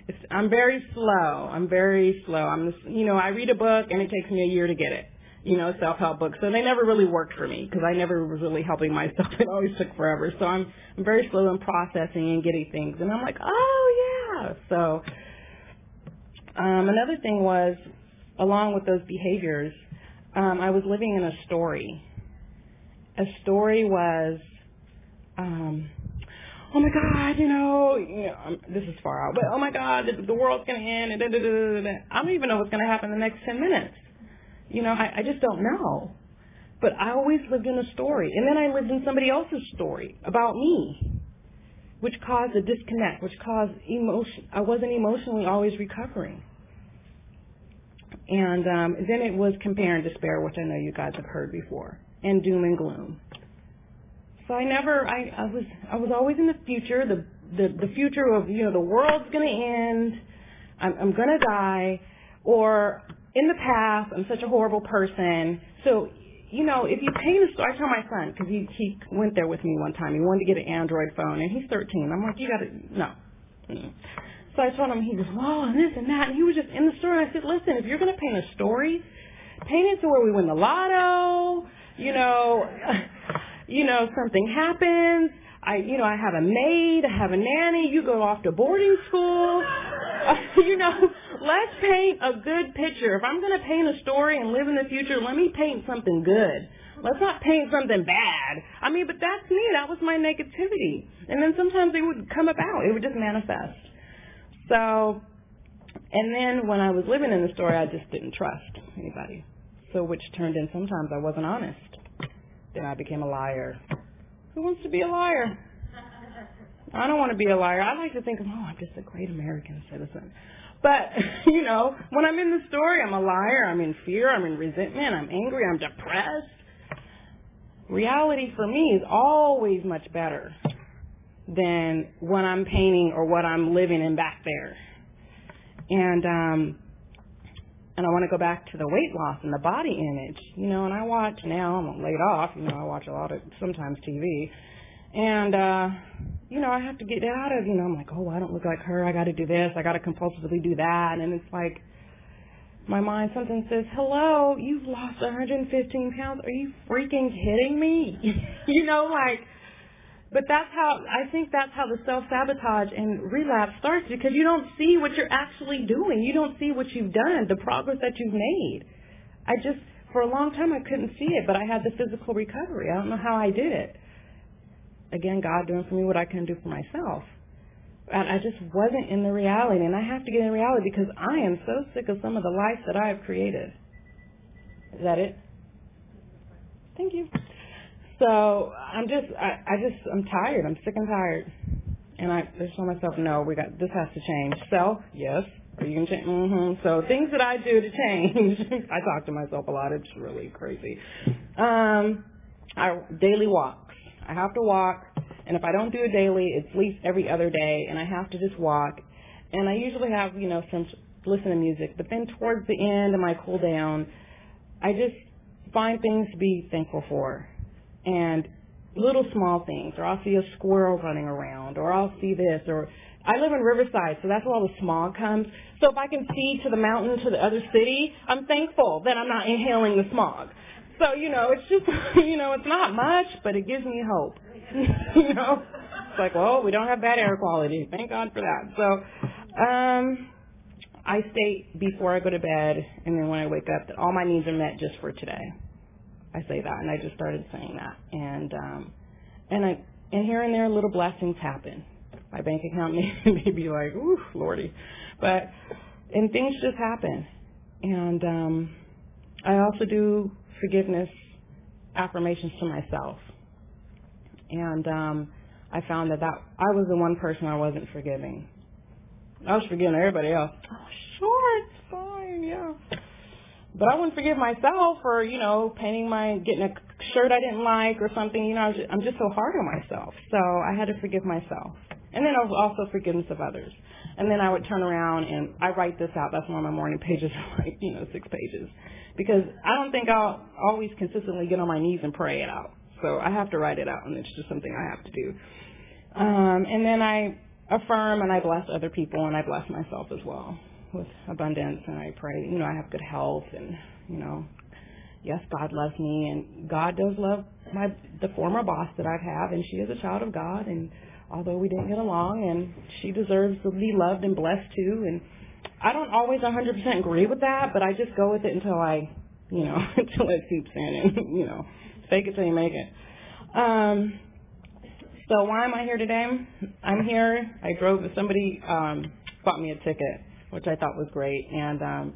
It's, I'm very slow. I'm very slow. I'm you know, I read a book and it takes me a year to get it. You know, self-help books. So they never really worked for me because I never was really helping myself. <laughs> It always took forever. So I'm, I'm very slow in processing and getting things. And I'm like, oh yeah. So um, another thing was along with those behaviors, um, I was living in a story. A story was, um, oh my God, you know, you know um, this is far out, but oh my God, the, the world's going to end, and da, da, da, da, I don't even know what's going to happen in the next 10 minutes. You know, I, I just don't know. But I always lived in a story. And then I lived in somebody else's story about me, which caused a disconnect, which caused emotion. I wasn't emotionally always recovering. And um, then it was compare and despair, which I know you guys have heard before, and doom and gloom. So I never, I, I was, I was always in the future, the, the, the future of, you know, the world's going to end, I'm, I'm going to die, or in the past, I'm such a horrible person. So, you know, if you paint a story, I tell my son, because he, he went there with me one time. He wanted to get an Android phone, and he's 13. I'm like, you got to, no. So I told him, he goes, well, and this and that. And he was just in the story. I said, listen, if you're going to paint a story, paint it to where we win the lotto, you know, <laughs> you know, something happens. I, you know, I have a maid, I have a nanny, you go off to boarding school. <laughs> you know, let's paint a good picture. If I'm going to paint a story and live in the future, let me paint something good. Let's not paint something bad. I mean, but that's me. That was my negativity. And then sometimes it would come about. It would just manifest. So, and then when I was living in the story, I just didn't trust anybody. So, which turned in sometimes I wasn't honest. Then I became a liar. Who wants to be a liar? I don't want to be a liar. I like to think of, oh, I'm just a great American citizen. But, <laughs> you know, when I'm in the story, I'm a liar. I'm in fear. I'm in resentment. I'm angry. I'm depressed. Reality for me is always much better than what I'm painting or what I'm living in back there. And um and I want to go back to the weight loss and the body image, you know, and I watch now, I'm laid off, you know, I watch a lot of sometimes TV. And uh you know, I have to get out of, you know, I'm like, oh, I don't look like her. I got to do this. I got to compulsively do that. And it's like, my mind something says, hello, you've lost 115 pounds. Are you freaking kidding me? <laughs> you know, like, but that's how, I think that's how the self-sabotage and relapse starts because you don't see what you're actually doing. You don't see what you've done, the progress that you've made. I just, for a long time I couldn't see it, but I had the physical recovery. I don't know how I did it. Again, God doing for me what I couldn't do for myself. And I just wasn't in the reality, and I have to get in reality because I am so sick of some of the life that I have created. Is that it? Thank you. So I'm just, I, I just, I'm tired. I'm sick and tired. And I just told myself, no, we got, this has to change. So, yes, are you going to change? Mm-hmm. So things that I do to change, <laughs> I talk to myself a lot. It's really crazy. Um, I, daily walks. I have to walk. And if I don't do it daily, it's at least every other day. And I have to just walk. And I usually have, you know, some, listen to music. But then towards the end of my cool down, I just find things to be thankful for. And little small things, or I'll see a squirrel running around, or I'll see this, or I live in Riverside, so that's where all the smog comes. So if I can see to the mountain to the other city, I'm thankful that I'm not inhaling the smog. So, you know, it's just, <laughs> you know, it's not much, but it gives me hope. <laughs> you know, it's like, well, we don't have bad air quality. Thank God for that. So, um, I state before I go to bed and then when I wake up that all my needs are met just for today. I say that, and I just started saying that, and um, and I and here and there little blessings happen. My bank account <laughs> may, may be like, ooh, lordy, but and things just happen, and um, I also do forgiveness affirmations to myself, and um, I found that that I was the one person I wasn't forgiving. I was forgiving everybody else. Oh, sure, it's fine, yeah. But I wouldn't forgive myself for, you know, painting my, getting a shirt I didn't like or something. You know, I was just, I'm just so hard on myself. So I had to forgive myself. And then also forgiveness of others. And then I would turn around and I write this out. That's of my morning pages, <laughs> like, you know, six pages. Because I don't think I'll always consistently get on my knees and pray it out. So I have to write it out and it's just something I have to do. Um, and then I affirm and I bless other people and I bless myself as well with abundance and I pray, you know, I have good health and, you know, yes, God loves me and God does love my the former boss that I've and she is a child of God and although we didn't get along and she deserves to be loved and blessed too and I don't always 100% agree with that, but I just go with it until I, you know, <laughs> until it seeps in and, you know, fake it till you make it. Um so why am I here today? I'm here. I drove somebody um bought me a ticket which I thought was great. And um,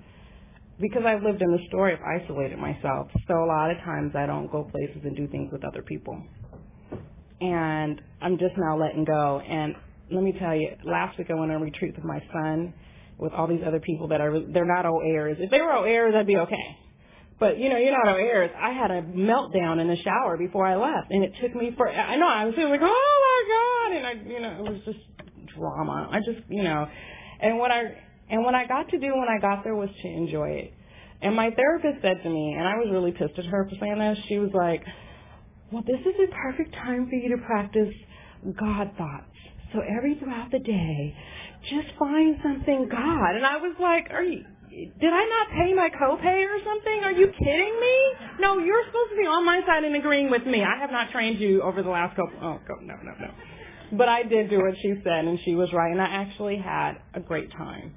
because I've lived in the store, I've isolated myself. So a lot of times I don't go places and do things with other people. And I'm just now letting go. And let me tell you, last week I went on a retreat with my son with all these other people that are, they're not OAers. If they were OAers, I'd be okay. But you know, you're not OAers. I had a meltdown in the shower before I left, and it took me for. I know I was feeling like, oh my god, and I, you know, it was just drama. I just, you know, and what I and what I got to do when I got there was to enjoy it. And my therapist said to me, and I was really pissed at her for saying this, she was like, well, this is a perfect time for you to practice God thoughts. So every throughout the day, just find something God. And I was like, are you, did I not pay my copay or something? Are you kidding me? No, you're supposed to be on my side and agreeing with me. I have not trained you over the last couple, oh, no, no, no. But I did do what she said, and she was right, and I actually had a great time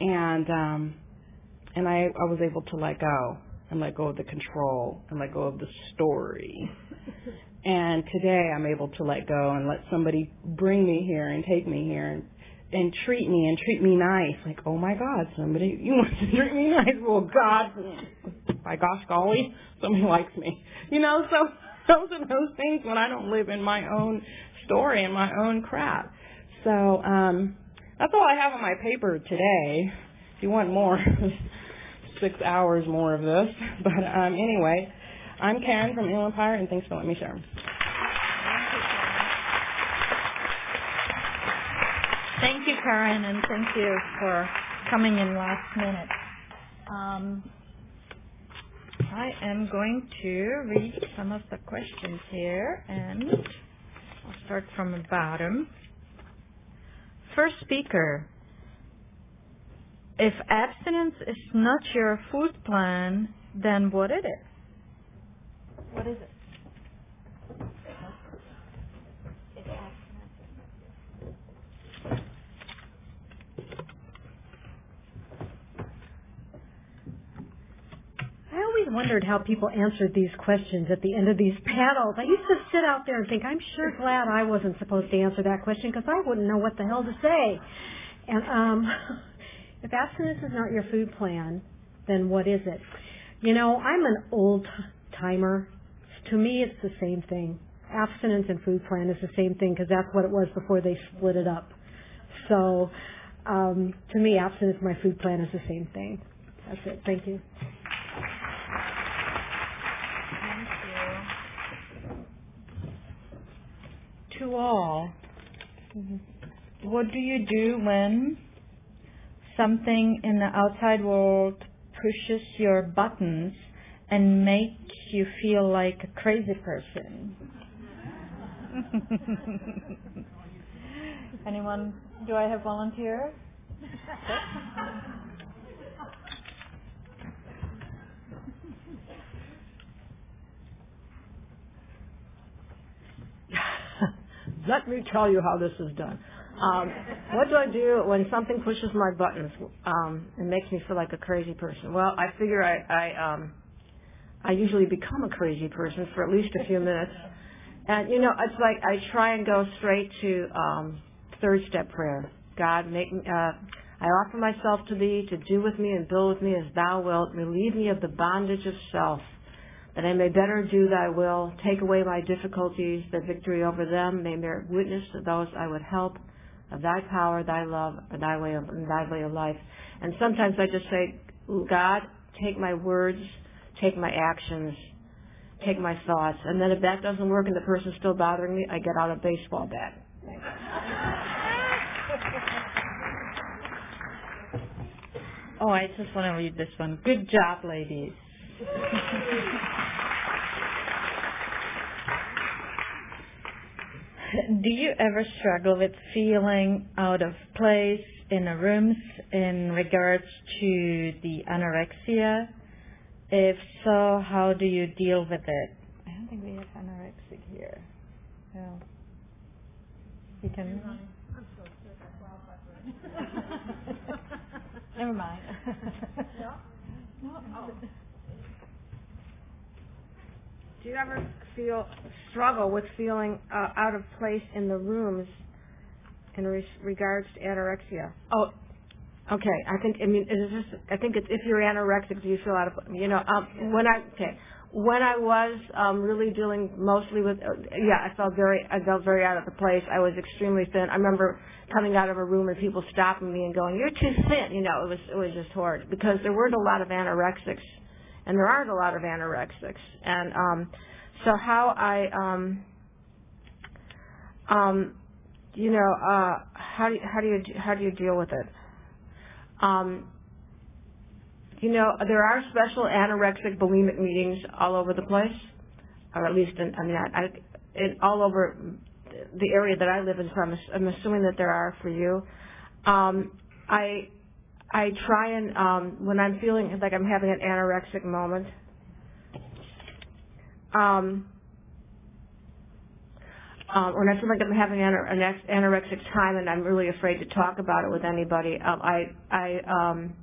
and um, and I, I was able to let go and let go of the control and let go of the story. And today I'm able to let go and let somebody bring me here and take me here and and treat me and treat me nice. Like, oh my God, somebody you want to treat me nice? Well, God, by gosh golly, somebody likes me. You know, so those are those things when I don't live in my own story and my own crap. So um, that's all I have on my paper today. If you want more, <laughs> six hours more of this. But um, anyway, I'm Karen from Inland Empire, and thanks for letting me share. Thank you, Karen, and thank you for coming in last minute. Um, I am going to read some of the questions here, and I'll start from the bottom. First speaker. If abstinence is not your food plan, then what is it? What is it? I always wondered how people answered these questions at the end of these panels. I used to sit out there and think, I'm sure glad I wasn't supposed to answer that question because I wouldn't know what the hell to say. And um, <laughs> if abstinence is not your food plan, then what is it? You know, I'm an old timer. To me, it's the same thing. Abstinence and food plan is the same thing because that's what it was before they split it up. So, um, to me, abstinence and my food plan is the same thing. That's it. Thank you. Thank you. To all, what do you do when something in the outside world pushes your buttons and make you feel like a crazy person? <laughs> Anyone? Do I have volunteers? <laughs> Let me tell you how this is done. Um, what do I do when something pushes my buttons um, and makes me feel like a crazy person? Well, I figure I I, um, I usually become a crazy person for at least a few minutes, and you know it's like I try and go straight to um, third step prayer. God, make me. Uh, I offer myself to Thee to do with me and build with me as Thou wilt. Relieve me of the bondage of self that I may better do thy will, take away my difficulties, the victory over them may bear witness to those I would help of thy power, thy love, or thy way of thy way of life. And sometimes I just say, God, take my words, take my actions, take my thoughts. And then if that doesn't work and the person's still bothering me, I get out a baseball bat. oh, I just want to read this one. Good job, ladies. Do you ever struggle with feeling out of place in a rooms in regards to the anorexia? If so, how do you deal with it? I don't think we have anorexic here. No. You can. Never mind. no? No. Oh. Do you ever feel struggle with feeling uh, out of place in the rooms in re- regards to anorexia? Oh, okay. I think I mean is this, I think it's if you're anorexic, do you feel out of you know um, when I okay when I was um, really dealing mostly with uh, yeah I felt very I felt very out of the place. I was extremely thin. I remember coming out of a room and people stopping me and going, "You're too thin." You know, it was it was just horrid because there weren't a lot of anorexics and there aren't a lot of anorexics. And um, so how I, um, um, you know, uh, how do how do you how do you deal with it? Um, you know, there are special anorexic bulimic meetings all over the place, or at least in, I mean, I, I in, all over the area that I live in. So I'm, I'm assuming that there are for you. Um, I I try and um, when I'm feeling like I'm having an anorexic moment, um, uh, when I feel like I'm having an, an anorexic time and I'm really afraid to talk about it with anybody, um, I I um,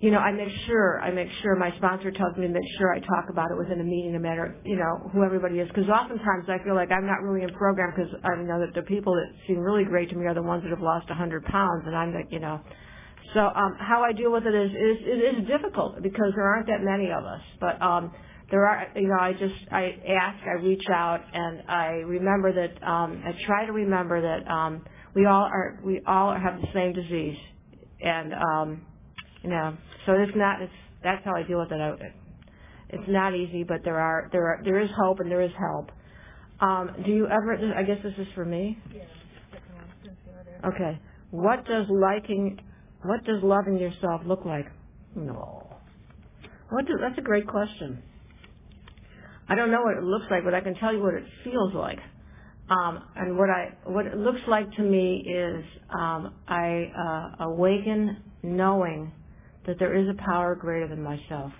you know I make sure I make sure my sponsor tells me to make sure I talk about it within a meeting, no matter you know who everybody is, because oftentimes I feel like I'm not really in program because I know that the people that seem really great to me are the ones that have lost 100 pounds, and I'm like you know so um, how I deal with it is, is it is difficult because there aren't that many of us. But um, there are, you know, I just I ask, I reach out, and I remember that um, I try to remember that um, we all are we all have the same disease, and um, you know, so it's not it's that's how I deal with it. I, it's not easy, but there are there are there is hope and there is help. Um, do you ever? I guess this is for me. Okay. What does liking what does loving yourself look like? No. What do, that's a great question. I don't know what it looks like, but I can tell you what it feels like. Um, and what I what it looks like to me is um, I uh, awaken knowing that there is a power greater than myself,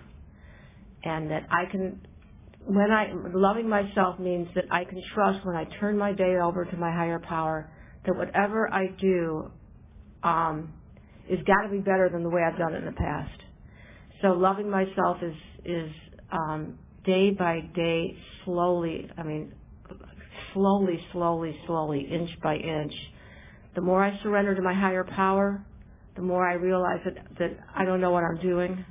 and that I can. When I loving myself means that I can trust when I turn my day over to my higher power that whatever I do, um, is got to be better than the way I've done it in the past. So loving myself is is um, day by day, slowly. I mean, slowly, slowly, slowly, inch by inch. The more I surrender to my higher power, the more I realize that that I don't know what I'm doing.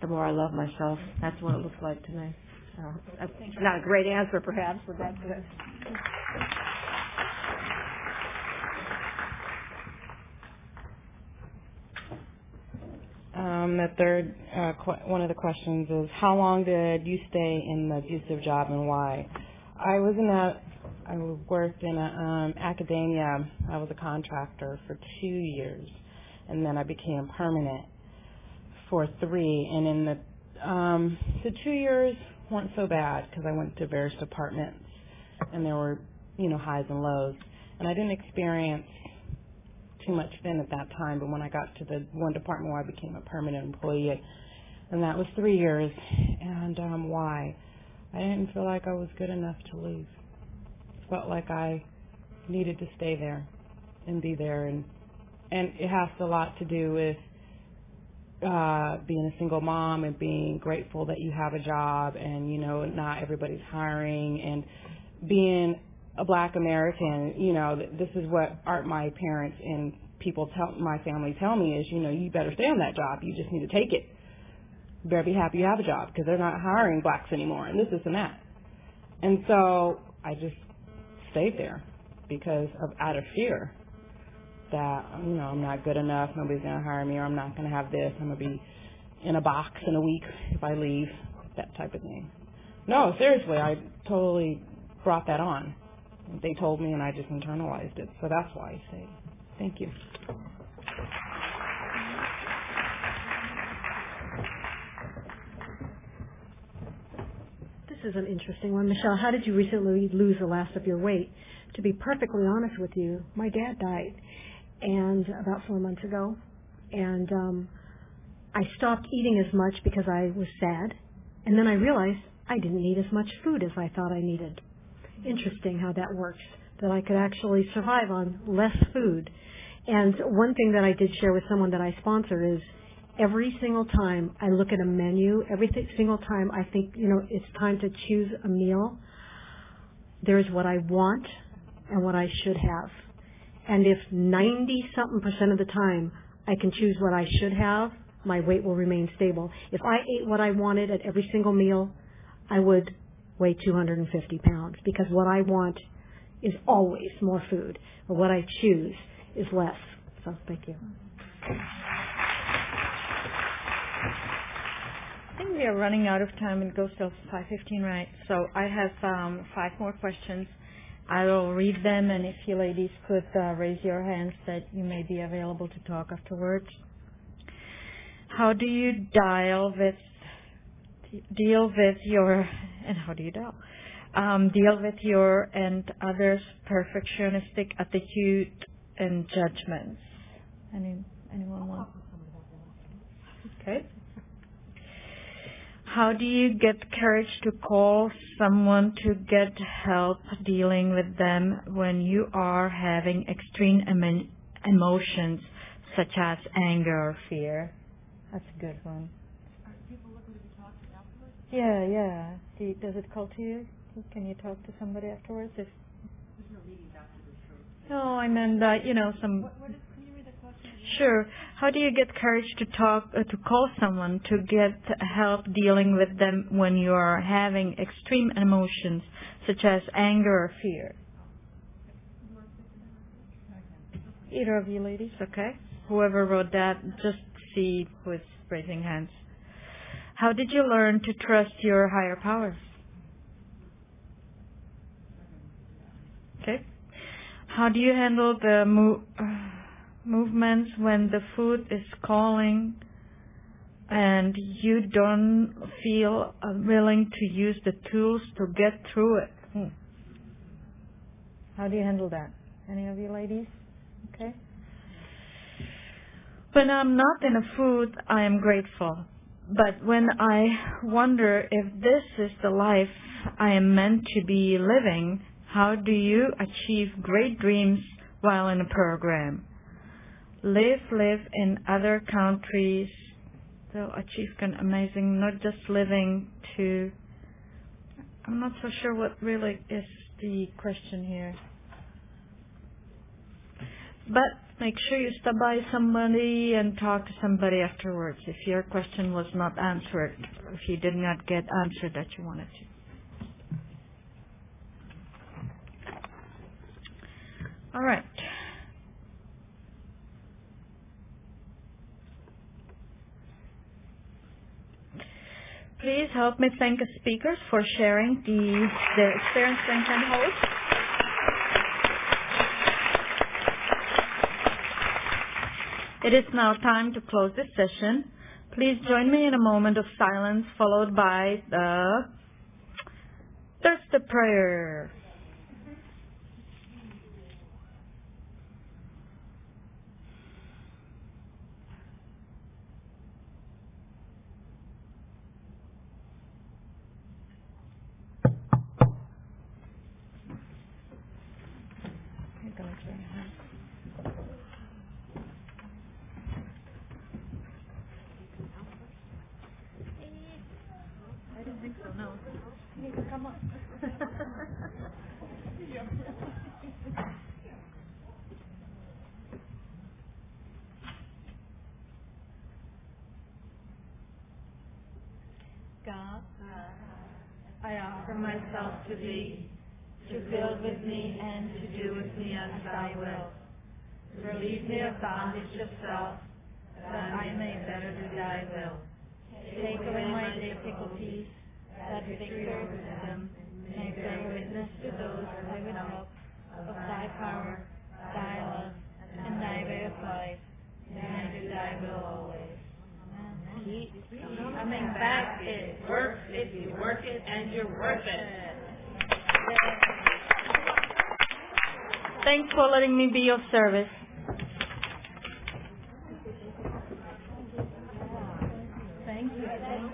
The more I love myself. That's what it looks like to me. So, that's not a great answer, perhaps, but that's it. <laughs> Um, the third, uh, qu- one of the questions is, how long did you stay in the abusive job and why? I was in a, I worked in a, um, academia. I was a contractor for two years, and then I became permanent for three. And in the um, the two years weren't so bad because I went to various departments and there were, you know, highs and lows. And I didn't experience too much then at that time, but when I got to the one department where I became a permanent employee, and that was three years. And um, why? I didn't feel like I was good enough to leave. Felt like I needed to stay there and be there, and and it has a lot to do with uh being a single mom and being grateful that you have a job and you know not everybody's hiring and being a black american you know this is what art my parents and people tell my family tell me is you know you better stay on that job you just need to take it you better be happy you have a job because they're not hiring blacks anymore and this this and that and so i just stayed there because of out of fear that you know I'm not good enough, nobody's gonna hire me, or I'm not gonna have this, I'm gonna be in a box in a week if I leave, that type of thing. No, seriously, I totally brought that on. They told me, and I just internalized it. So that's why I say thank you. This is an interesting one. Michelle, how did you recently lose the last of your weight? To be perfectly honest with you, my dad died and about four months ago, and um, I stopped eating as much because I was sad, and then I realized I didn't need as much food as I thought I needed. Interesting how that works. That I could actually survive on less food. And one thing that I did share with someone that I sponsor is every single time I look at a menu, every single time I think, you know, it's time to choose a meal, there's what I want and what I should have. And if 90 something percent of the time I can choose what I should have, my weight will remain stable. If I ate what I wanted at every single meal, I would weigh 250 pounds because what I want is always more food, but what I choose is less. So thank you. I think we are running out of time. And it goes till 5:15, right? So I have um, five more questions. I will read them, and if you ladies could uh, raise your hands that you may be available to talk afterwards. How do you deal with deal with your and how do you deal um, deal with your and others' perfectionistic attitude and judgments? Any anyone want? Okay. How do you get courage to call someone to get help dealing with them when you are having extreme em- emotions such as anger or fear? That's a good one. Yeah, yeah. Do you, does it call to you? Can you talk to somebody afterwards? If no, I meant that you know some. What, what is, Sure. How do you get courage to talk uh, to call someone to get help dealing with them when you are having extreme emotions such as anger or fear? Either of you ladies, okay? Whoever wrote that, just see who is raising hands. How did you learn to trust your higher powers? Okay. How do you handle the mo- uh, movements when the food is calling and you don't feel willing to use the tools to get through it. Hmm. How do you handle that? Any of you ladies? Okay. When I'm not in a food, I am grateful. But when I wonder if this is the life I am meant to be living, how do you achieve great dreams while in a program? live, live in other countries, so achieve an amazing, not just living to, I'm not so sure what really is the question here. But make sure you stop by somebody and talk to somebody afterwards if your question was not answered, if you did not get answered that you wanted to. All right. Please help me thank the speakers for sharing the, their experience and host. It is now time to close this session. Please join me in a moment of silence followed by the third step prayer. God, I offer to Thee, to build with me and to do with me as Thy will. Relieve me of bondage of self, that I may better do Thy will. Take away my difficulties, that victor wisdom may bear witness to those I would help of Thy power, Thy love, and Thy way of life, and I do Thy will always. Keep coming back. It works if you work it and you're worth it. Thanks for letting me be of service.